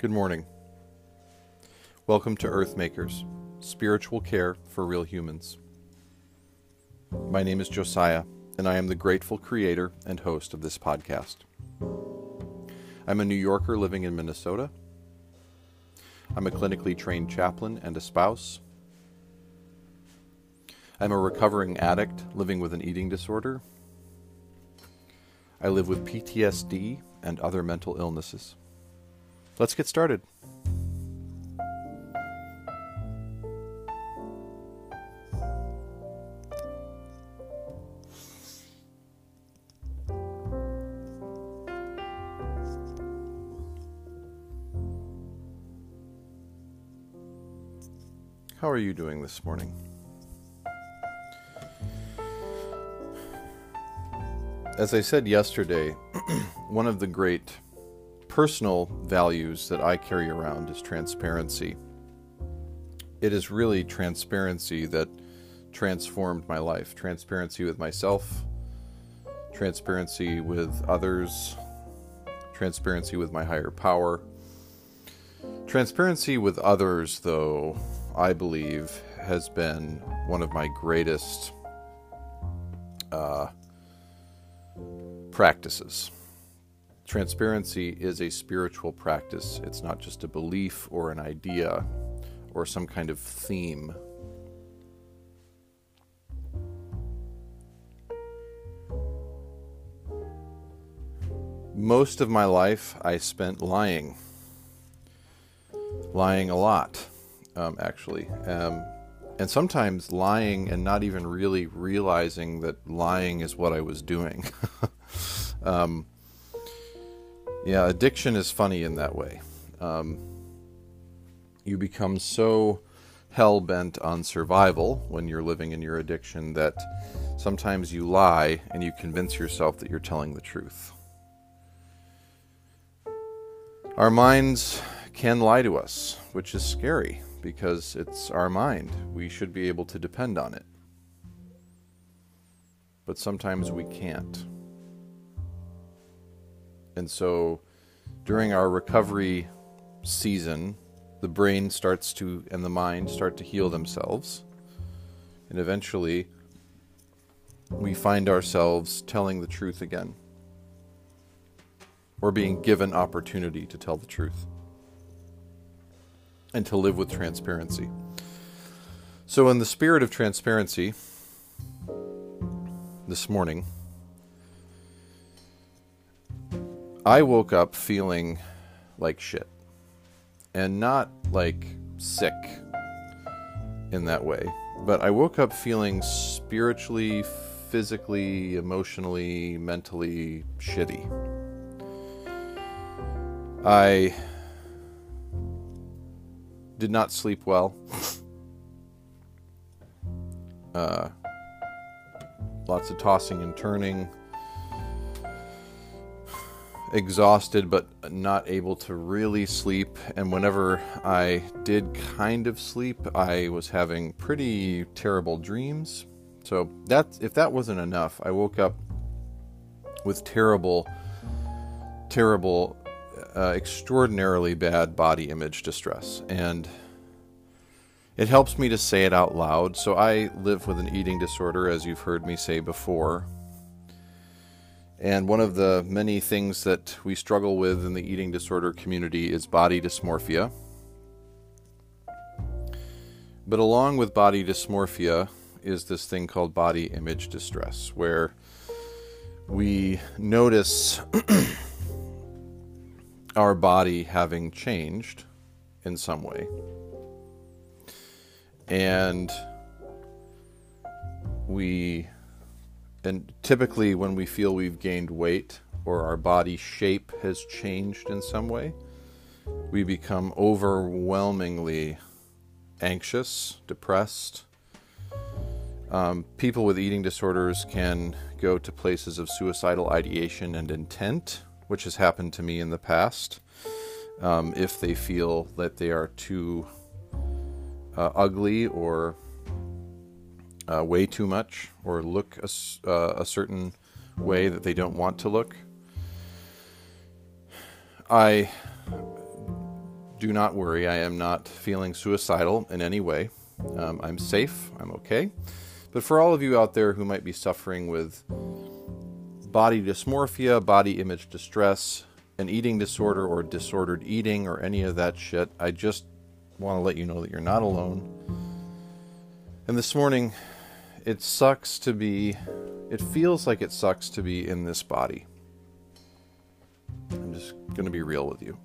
Good morning. Welcome to Earthmakers, spiritual care for real humans. My name is Josiah, and I am the grateful creator and host of this podcast. I'm a New Yorker living in Minnesota. I'm a clinically trained chaplain and a spouse. I'm a recovering addict living with an eating disorder. I live with PTSD and other mental illnesses. Let's get started. How are you doing this morning? As I said yesterday, one of the great personal values that I carry around is transparency. It is really transparency that transformed my life transparency with myself, transparency with others, transparency with my higher power. Transparency with others, though, I believe, has been one of my greatest uh, practices. Transparency is a spiritual practice. It's not just a belief or an idea or some kind of theme. Most of my life I spent lying. Lying a lot, um, actually. Um, and sometimes lying and not even really realizing that lying is what I was doing. um, yeah, addiction is funny in that way. Um, you become so hell bent on survival when you're living in your addiction that sometimes you lie and you convince yourself that you're telling the truth. Our minds can lie to us, which is scary because it's our mind. We should be able to depend on it. But sometimes we can't. And so during our recovery season, the brain starts to and the mind start to heal themselves. And eventually, we find ourselves telling the truth again or being given opportunity to tell the truth and to live with transparency. So, in the spirit of transparency, this morning, I woke up feeling like shit. And not like sick in that way, but I woke up feeling spiritually, physically, emotionally, mentally shitty. I did not sleep well. Uh, lots of tossing and turning exhausted but not able to really sleep. And whenever I did kind of sleep, I was having pretty terrible dreams. So that if that wasn't enough, I woke up with terrible, terrible, uh, extraordinarily bad body image distress, and it helps me to say it out loud. So I live with an eating disorder, as you've heard me say before. And one of the many things that we struggle with in the eating disorder community is body dysmorphia. But along with body dysmorphia is this thing called body image distress, where we notice our body having changed in some way. And we and typically when we feel we've gained weight or our body shape has changed in some way, we become overwhelmingly anxious, depressed. Um, people with eating disorders can go to places of suicidal ideation and intent, which has happened to me in the past. Um, if they feel that they are too uh, ugly or uh, way too much or look a, uh, a certain way that they don't want to look. I do not worry. I am not feeling suicidal in any way. Um, I'm safe. I'm okay. But for all of you out there who might be suffering with body dysmorphia, body image distress, an eating disorder, or disordered eating, or any of that shit, I just want to let you know that you're not alone. And this morning, it sucks to be, it feels like it sucks to be in this body. I'm just going to be real with you.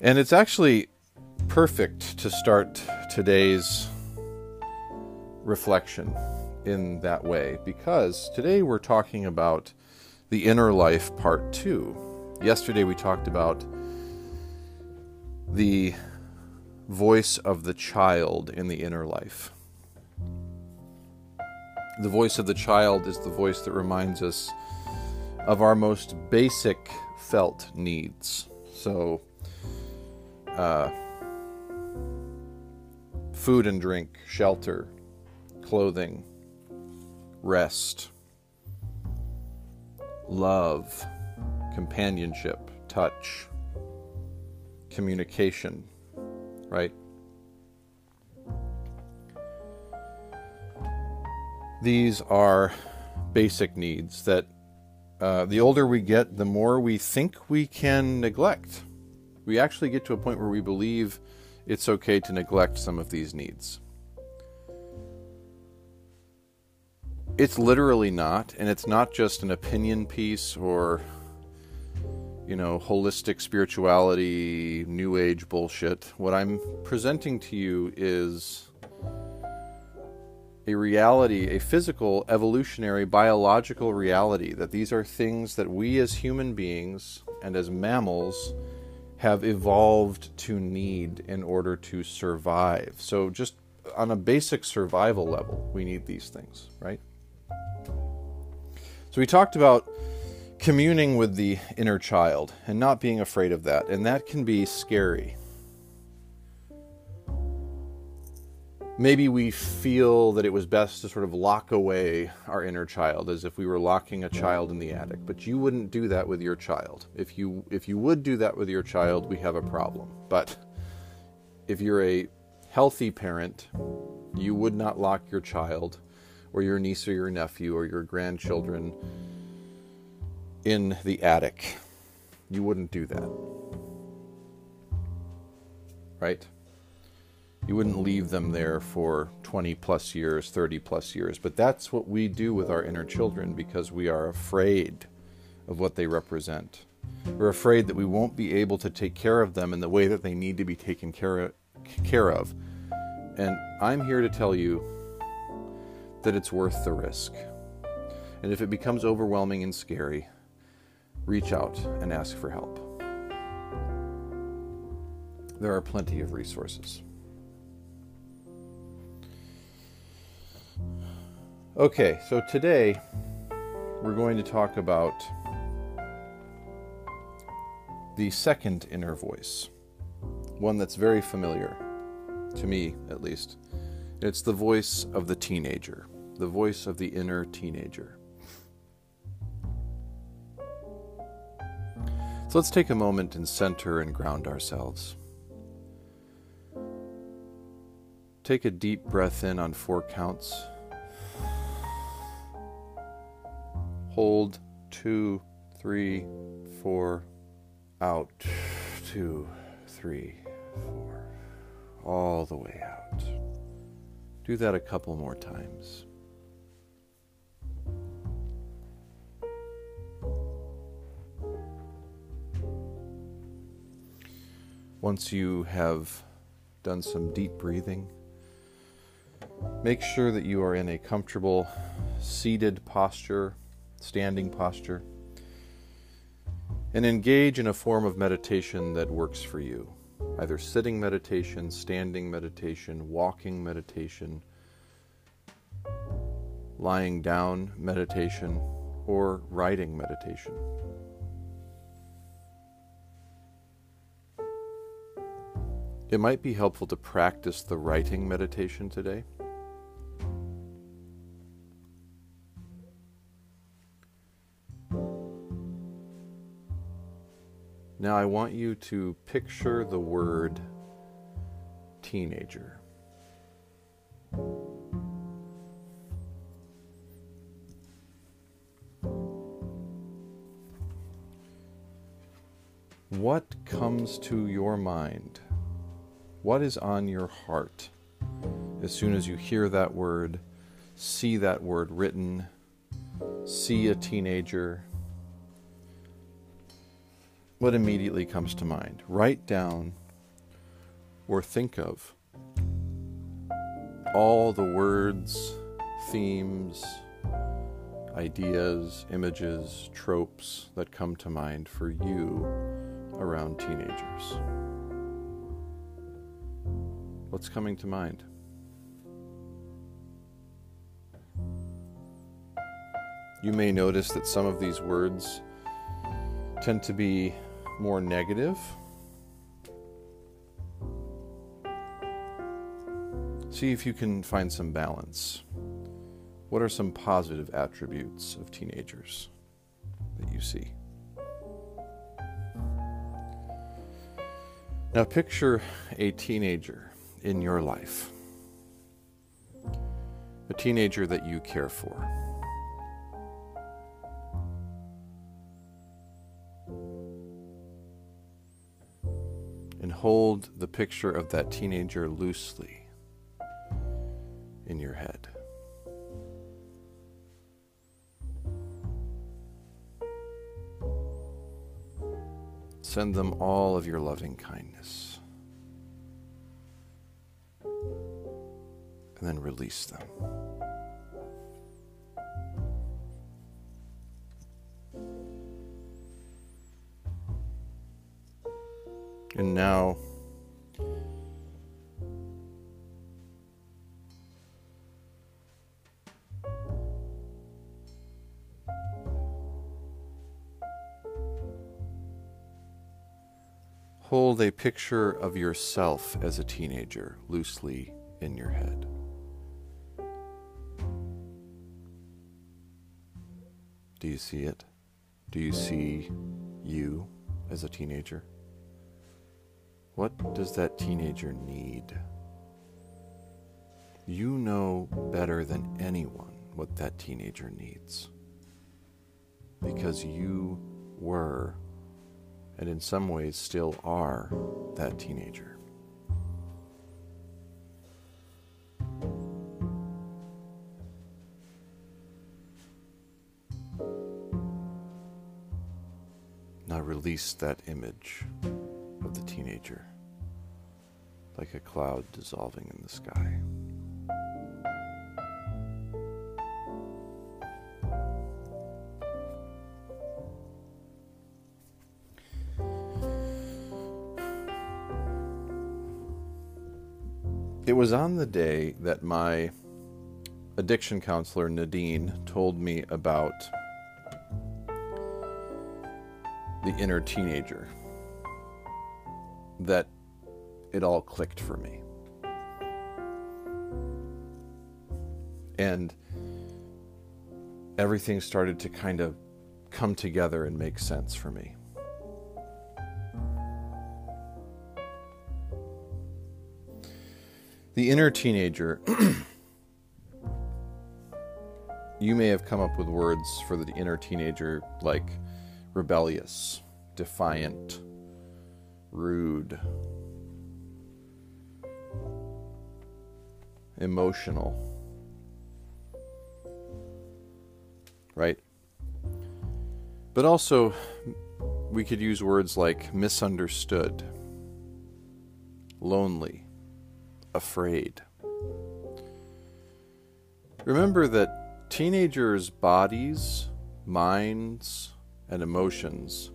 And it's actually perfect to start today's reflection in that way because today we're talking about the inner life part two. Yesterday we talked about the voice of the child in the inner life. The voice of the child is the voice that reminds us of our most basic felt needs. So, uh, food and drink, shelter, clothing, rest, love, companionship, touch, communication, right? These are basic needs that uh, the older we get, the more we think we can neglect. We actually get to a point where we believe it's okay to neglect some of these needs. It's literally not, and it's not just an opinion piece or, you know, holistic spirituality, new age bullshit. What I'm presenting to you is a reality, a physical, evolutionary, biological reality that these are things that we as human beings and as mammals have evolved to need in order to survive. So, just on a basic survival level, we need these things, right? So, we talked about communing with the inner child and not being afraid of that, and that can be scary. Maybe we feel that it was best to sort of lock away our inner child as if we were locking a child in the attic, but you wouldn't do that with your child. If you if you would do that with your child, we have a problem. But if you're a healthy parent, you would not lock your child or your niece or your nephew or your grandchildren in the attic. You wouldn't do that. Right? You wouldn't leave them there for 20 plus years, 30 plus years. But that's what we do with our inner children because we are afraid of what they represent. We're afraid that we won't be able to take care of them in the way that they need to be taken care of. And I'm here to tell you that it's worth the risk. And if it becomes overwhelming and scary, reach out and ask for help. There are plenty of resources. Okay, so today we're going to talk about the second inner voice, one that's very familiar, to me at least. It's the voice of the teenager the voice of the inner teenager. So let's take a moment and center and ground ourselves. Take a deep breath in on four counts. Hold two, three, four, out. Two, three, four. All the way out. Do that a couple more times. Once you have done some deep breathing, make sure that you are in a comfortable seated posture, standing posture, and engage in a form of meditation that works for you. Either sitting meditation, standing meditation, walking meditation, lying down meditation, or writing meditation. It might be helpful to practice the writing meditation today. Now I want you to picture the word teenager. What comes to your mind? What is on your heart as soon as you hear that word, see that word written, see a teenager? What immediately comes to mind? Write down or think of all the words, themes, ideas, images, tropes that come to mind for you around teenagers. What's coming to mind? You may notice that some of these words tend to be more negative. See if you can find some balance. What are some positive attributes of teenagers that you see? Now, picture a teenager in your life, a teenager that you care for. And hold the picture of that teenager loosely in your head. Send them all of your loving kindness. And then release them. And now, hold a picture of yourself as a teenager loosely in your head. Do you see it? Do you see you as a teenager? What does that teenager need? You know better than anyone what that teenager needs. Because you were, and in some ways still are, that teenager. Now release that image of the teenager, like a cloud dissolving in the sky. It was on the day that my addiction counselor, Nadine, told me about the inner teenager that it all clicked for me. And everything started to kind of come together and make sense for me. The inner teenager, you may have come up with words for the inner teenager like rebellious, defiant, rude, emotional. Right? But also, we could use words like misunderstood, lonely, afraid. Remember that teenagers' bodies, minds, and emotions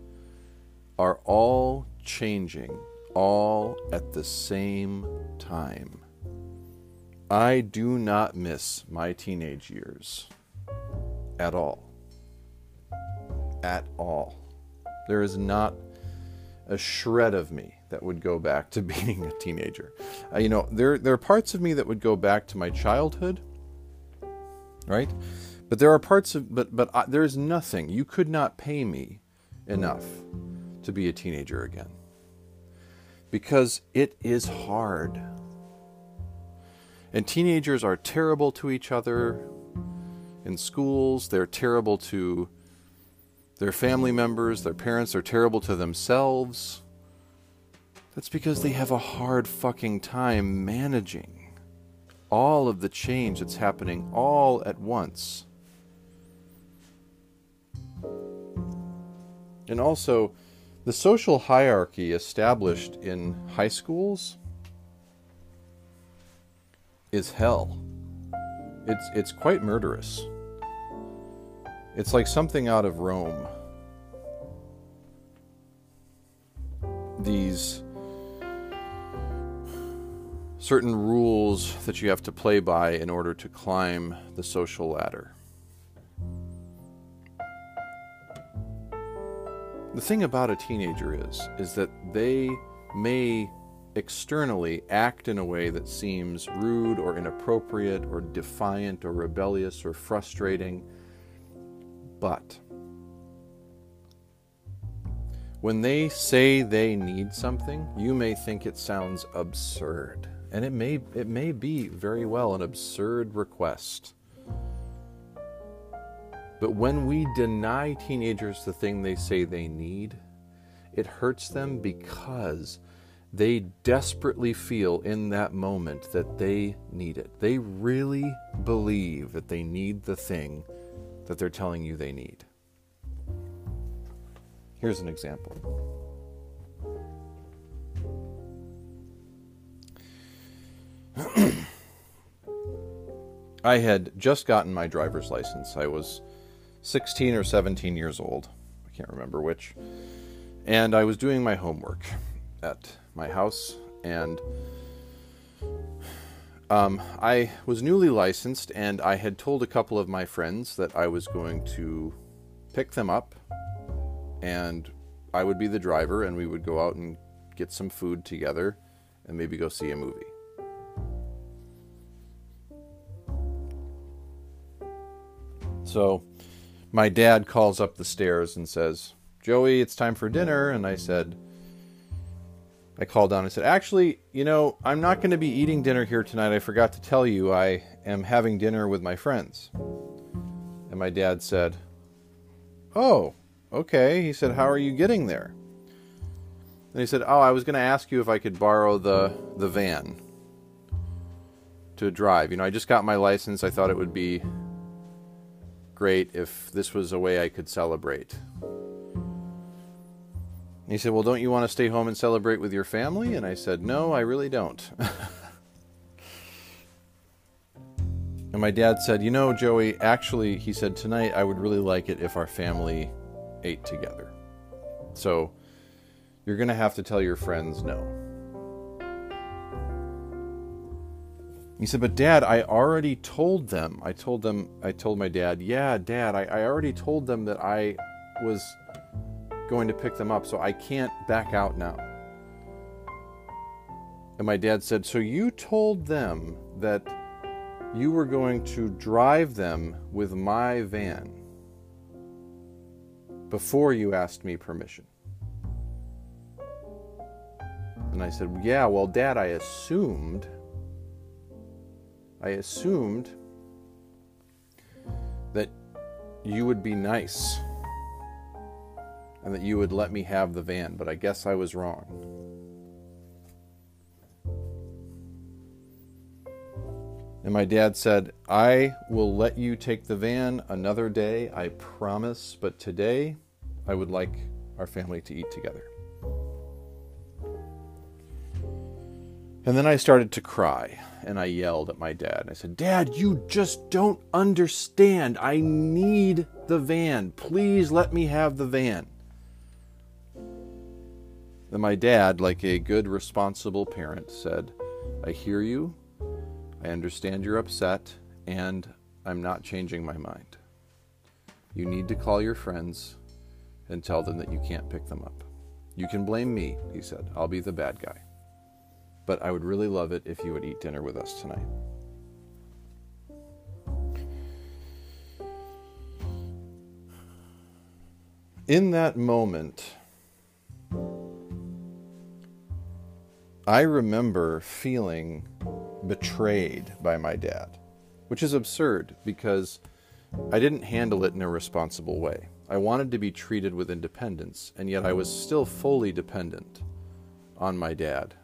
are all changing all at the same time. I do not miss my teenage years at all. At all. There is not a shred of me that would go back to being a teenager. Uh, you know, there there are parts of me that would go back to my childhood, right? But there are parts of but but uh, there is nothing. You could not pay me enough to be a teenager again. Because it is hard. And teenagers are terrible to each other in schools, they're terrible to their family members, their parents, they're terrible to themselves. That's because they have a hard fucking time managing all of the change that's happening all at once. And also, the social hierarchy established in high schools is hell. It's it's quite murderous. It's like something out of Rome. These certain rules that you have to play by in order to climb the social ladder. The thing about a teenager is is that they may externally act in a way that seems rude or inappropriate or defiant or rebellious or frustrating. But when they say they need something, you may think it sounds absurd. And it may it may be very well an absurd request. But when we deny teenagers the thing they say they need, it hurts them because they desperately feel in that moment that they need it. They really believe that they need the thing that they're telling you they need. Here's an example. I had just gotten my driver's license. I was 16 or 17 years old. I can't remember which. And I was doing my homework at my house, and um, I was newly licensed, and I had told a couple of my friends that I was going to pick them up, and I would be the driver, and we would go out and get some food together, and maybe go see a movie. So, my dad calls up the stairs and says, Joey, it's time for dinner. And I said, I called down and said, Actually, you know, I'm not going to be eating dinner here tonight. I forgot to tell you, I am having dinner with my friends. And my dad said, Oh, okay. He said, How are you getting there? And he said, Oh, I was going to ask you if I could borrow the, the van to drive. You know, I just got my license. I thought it would be great if this was a way I could celebrate he said, Well, don't you want to stay home and celebrate with your family? And I said, No, I really don't. and my dad said, You know, Joey, actually, he said, Tonight I would really like it if our family ate together. So you're going to have to tell your friends no. He said, But dad, I already told them. I told them, I told my dad, Yeah, dad, I, I already told them that I was going to pick them up, so I can't back out now. And my dad said, So you told them that you were going to drive them with my van before you asked me permission. And I said, Yeah, well, Dad, I assumed. I assumed that you would be nice and that you would let me have the van, but I guess I was wrong. And my dad said, I will let you take the van another day, I promise, but today I would like our family to eat together. And then I started to cry and I yelled at my dad. I said, Dad, you just don't understand. I need the van. Please let me have the van. Then my dad, like a good, responsible parent, said, I hear you, I understand you're upset, and I'm not changing my mind. You need to call your friends and tell them that you can't pick them up. You can blame me, he said. I'll be the bad guy. But I would really love it if you would eat dinner with us tonight. In that moment, I remember feeling betrayed by my dad, which is absurd because I didn't handle it in a responsible way. I wanted to be treated with independence, and yet I was still fully dependent on my dad.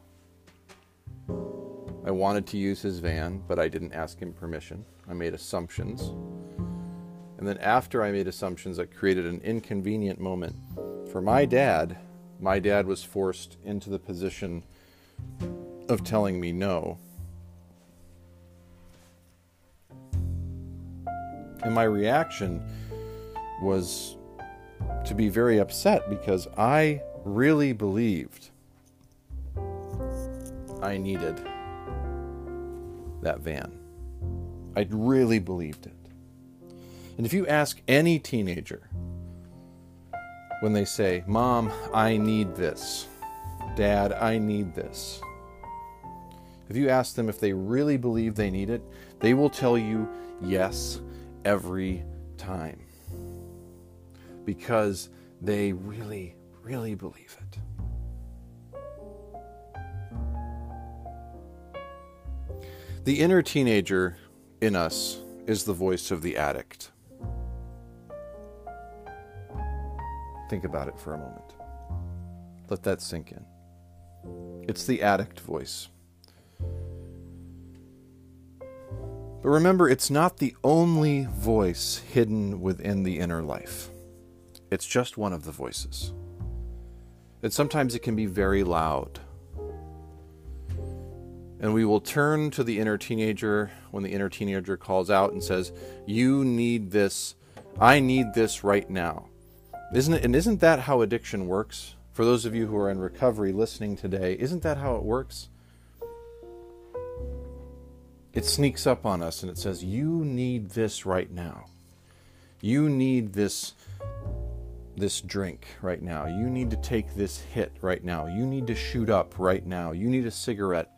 I wanted to use his van, but I didn't ask him permission. I made assumptions. And then after I made assumptions that created an inconvenient moment for my dad, my dad was forced into the position of telling me no. And my reaction was to be very upset because I really believed I needed that van. I really believed it. And if you ask any teenager when they say, Mom, I need this, Dad, I need this, if you ask them if they really believe they need it, they will tell you yes every time. Because they really, really believe it. The inner teenager in us is the voice of the addict. Think about it for a moment. Let that sink in. It's the addict voice. But remember, it's not the only voice hidden within the inner life. It's just one of the voices. And sometimes it can be very loud. And we will turn to the inner teenager when the inner teenager calls out and says, You need this. I need this right now. Isn't it? And isn't that how addiction works? For those of you who are in recovery listening today, isn't that how it works? it sneaks up on us and it says, You need this right now. You need this this drink right now. You need to take this hit right now. You need to shoot up right now. You need a cigarette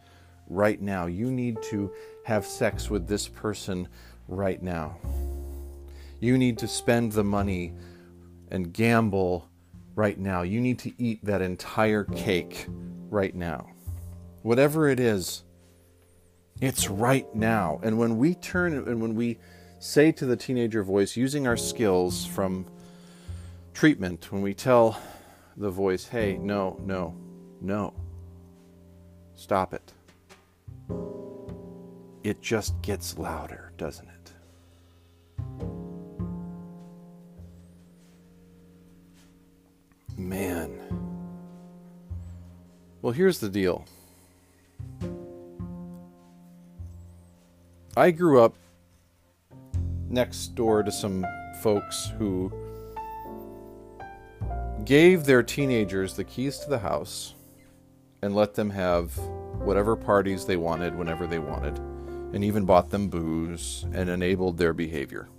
right now. You need to have sex with this person right now. You need to spend the money and gamble right now. You need to eat that entire cake right now. Whatever it is, it's right now. And when we turn and when we say to the teenager voice, using our skills from treatment, when we tell the voice, hey, no, no, no, stop it, it just gets louder, doesn't it? Man. Well, here's the deal. I grew up next door to some folks who gave their teenagers the keys to the house and let them have whatever parties they wanted whenever they wanted, and even bought them booze and enabled their behavior.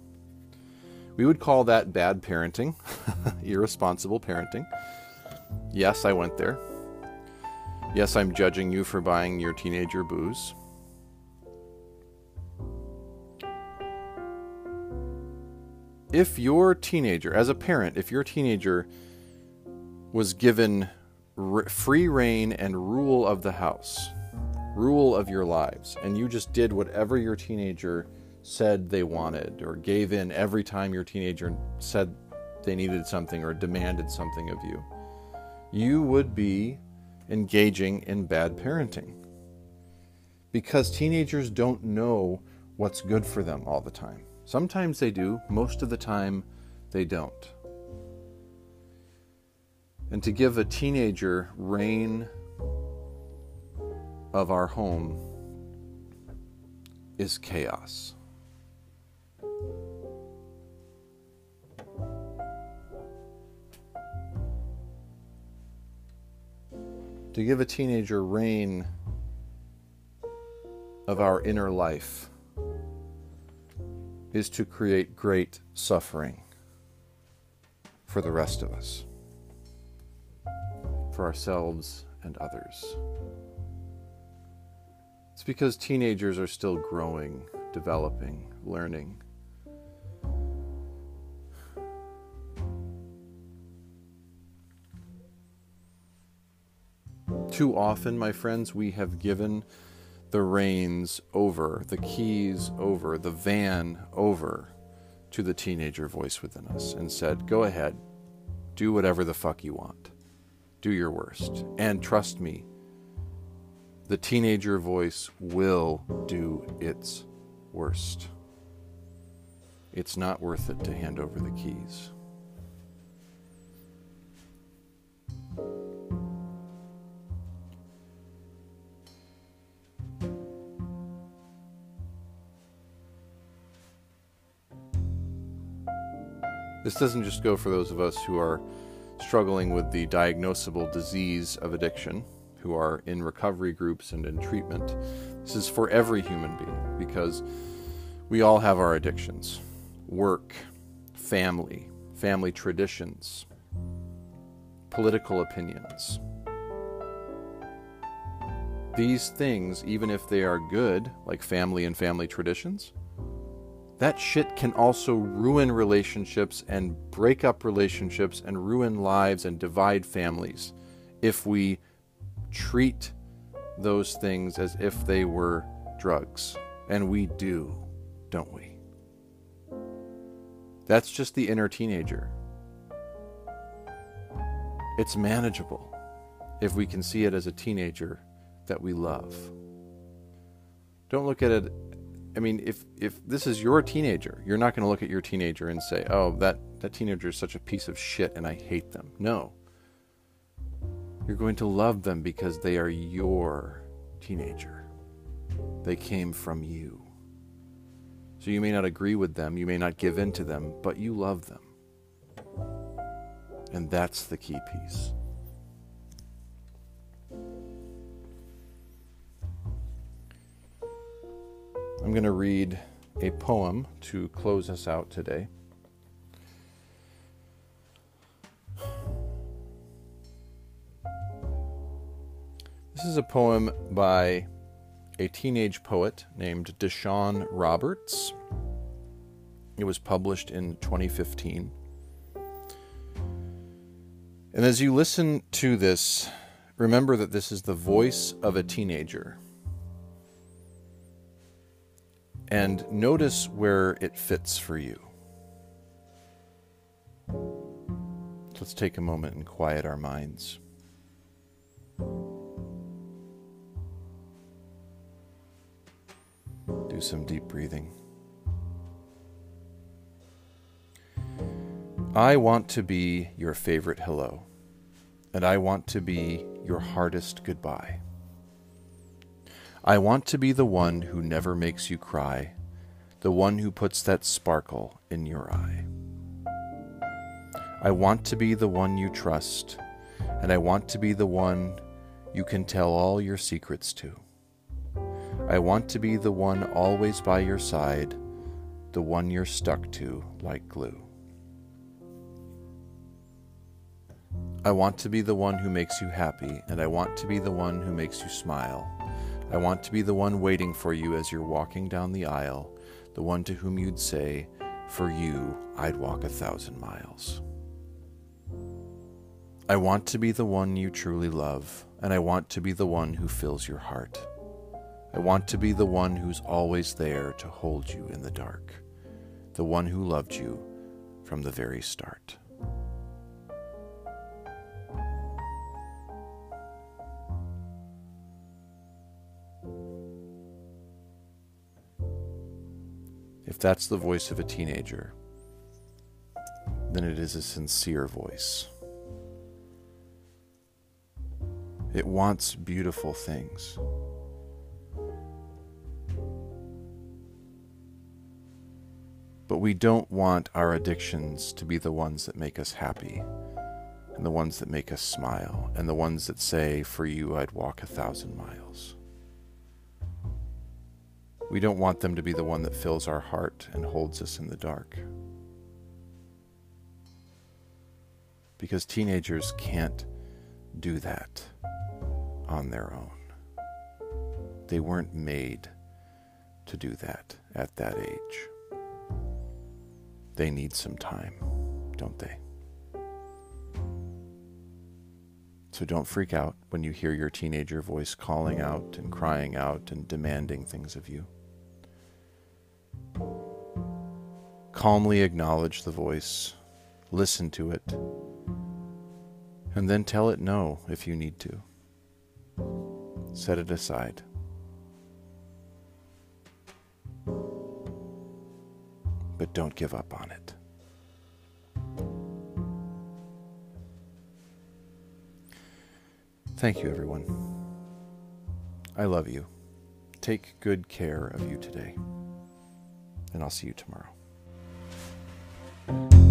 We would call that bad parenting, irresponsible parenting. Yes, I went there. Yes, I'm judging you for buying your teenager booze. if your teenager, as a parent, if your teenager was given free reign and rule of the house, rule of your lives, and you just did whatever your teenager said they wanted or gave in every time your teenager said they needed something or demanded something of you, you would be engaging in bad parenting. Because teenagers don't know what's good for them all the time. Sometimes they do, most of the time they don't. And to give a teenager reign of our home is chaos. To give a teenager reign of our inner life is to create great suffering for the rest of us, for ourselves and others. It's because teenagers are still growing, developing, learning. Too often, my friends, we have given the reins over, the keys over, the van over to the teenager voice within us and said, Go ahead, do whatever the fuck you want, do your worst. And trust me, the teenager voice will do its worst. It's not worth it to hand over the keys. This doesn't just go for those of us who are struggling with the diagnosable disease of addiction, who are in recovery groups and in treatment. This is for every human being because we all have our addictions work, family, family traditions, political opinions. These things, even if they are good, like family and family traditions, that shit can also ruin relationships and break up relationships and ruin lives and divide families if we treat those things as if they were drugs. And we do, don't we? That's just the inner teenager. It's manageable if we can see it as a teenager that we love. Don't look at it I mean, if if this is your teenager, you're not going to look at your teenager and say, "Oh, that that teenager is such a piece of shit and I hate them." No. You're going to love them because they are your teenager. They came from you. So you may not agree with them, you may not give in to them, but you love them. And that's the key piece. I'm going to read a poem to close us out today. This is a poem by a teenage poet named Deshawn Roberts. It was published in 2015. And as you listen to this, remember that this is the voice of a teenager and notice where it fits for you. Let's take a moment and quiet our minds. Do some deep breathing. I want to be your favorite hello, and I want to be your hardest goodbye. I want to be the one who never makes you cry, the one who puts that sparkle in your eye. I want to be the one you trust, and I want to be the one you can tell all your secrets to. I want to be the one always by your side, the one you're stuck to like glue. I want to be the one who makes you happy, and I want to be the one who makes you smile. I want to be the one waiting for you as you're walking down the aisle, the one to whom you'd say, For you, I'd walk a thousand miles. I want to be the one you truly love, and I want to be the one who fills your heart. I want to be the one who's always there to hold you in the dark, the one who loved you from the very start. If that's the voice of a teenager, then it is a sincere voice. It wants beautiful things. But we don't want our addictions to be the ones that make us happy, and the ones that make us smile, and the ones that say, For you I'd walk a thousand miles. We don't want them to be the one that fills our heart and holds us in the dark. Because teenagers can't do that on their own. They weren't made to do that at that age. They need some time, don't they? So don't freak out when you hear your teenager voice calling out and crying out and demanding things of you. Calmly acknowledge the voice, listen to it, and then tell it no if you need to. Set it aside. But don't give up on it. Thank you, everyone. I love you. Take good care of you today. And I'll see you tomorrow you